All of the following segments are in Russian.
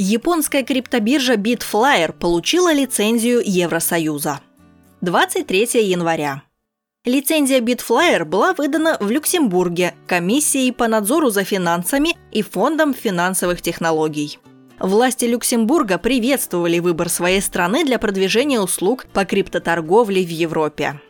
Японская криптобиржа Bitflyer получила лицензию Евросоюза. 23 января. Лицензия Bitflyer была выдана в Люксембурге Комиссией по надзору за финансами и Фондом финансовых технологий. Власти Люксембурга приветствовали выбор своей страны для продвижения услуг по криптоторговле в Европе.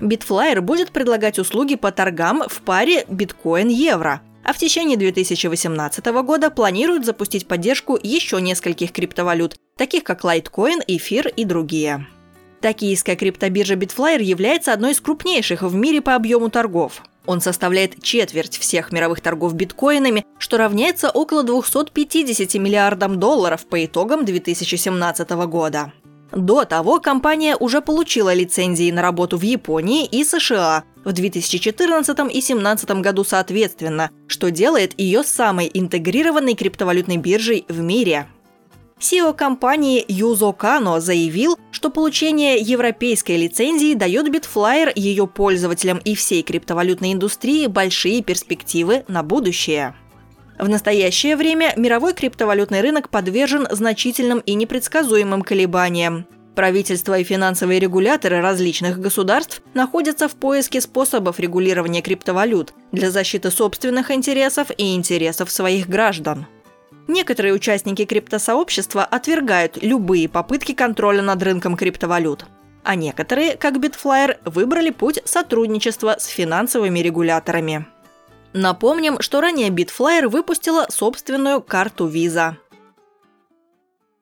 Bitflyer будет предлагать услуги по торгам в паре биткоин-евро, а в течение 2018 года планируют запустить поддержку еще нескольких криптовалют, таких как Litecoin, Эфир и другие. Токийская криптобиржа Bitflyer является одной из крупнейших в мире по объему торгов. Он составляет четверть всех мировых торгов биткоинами, что равняется около 250 миллиардам долларов по итогам 2017 года. До того компания уже получила лицензии на работу в Японии и США в 2014 и 2017 году соответственно, что делает ее самой интегрированной криптовалютной биржей в мире. CEO компании Юзо Кано заявил, что получение европейской лицензии дает Bitflyer, ее пользователям и всей криптовалютной индустрии большие перспективы на будущее. В настоящее время мировой криптовалютный рынок подвержен значительным и непредсказуемым колебаниям. Правительства и финансовые регуляторы различных государств находятся в поиске способов регулирования криптовалют для защиты собственных интересов и интересов своих граждан. Некоторые участники криптосообщества отвергают любые попытки контроля над рынком криптовалют. А некоторые, как Bitflyer, выбрали путь сотрудничества с финансовыми регуляторами. Напомним, что ранее Bitflyer выпустила собственную карту Visa –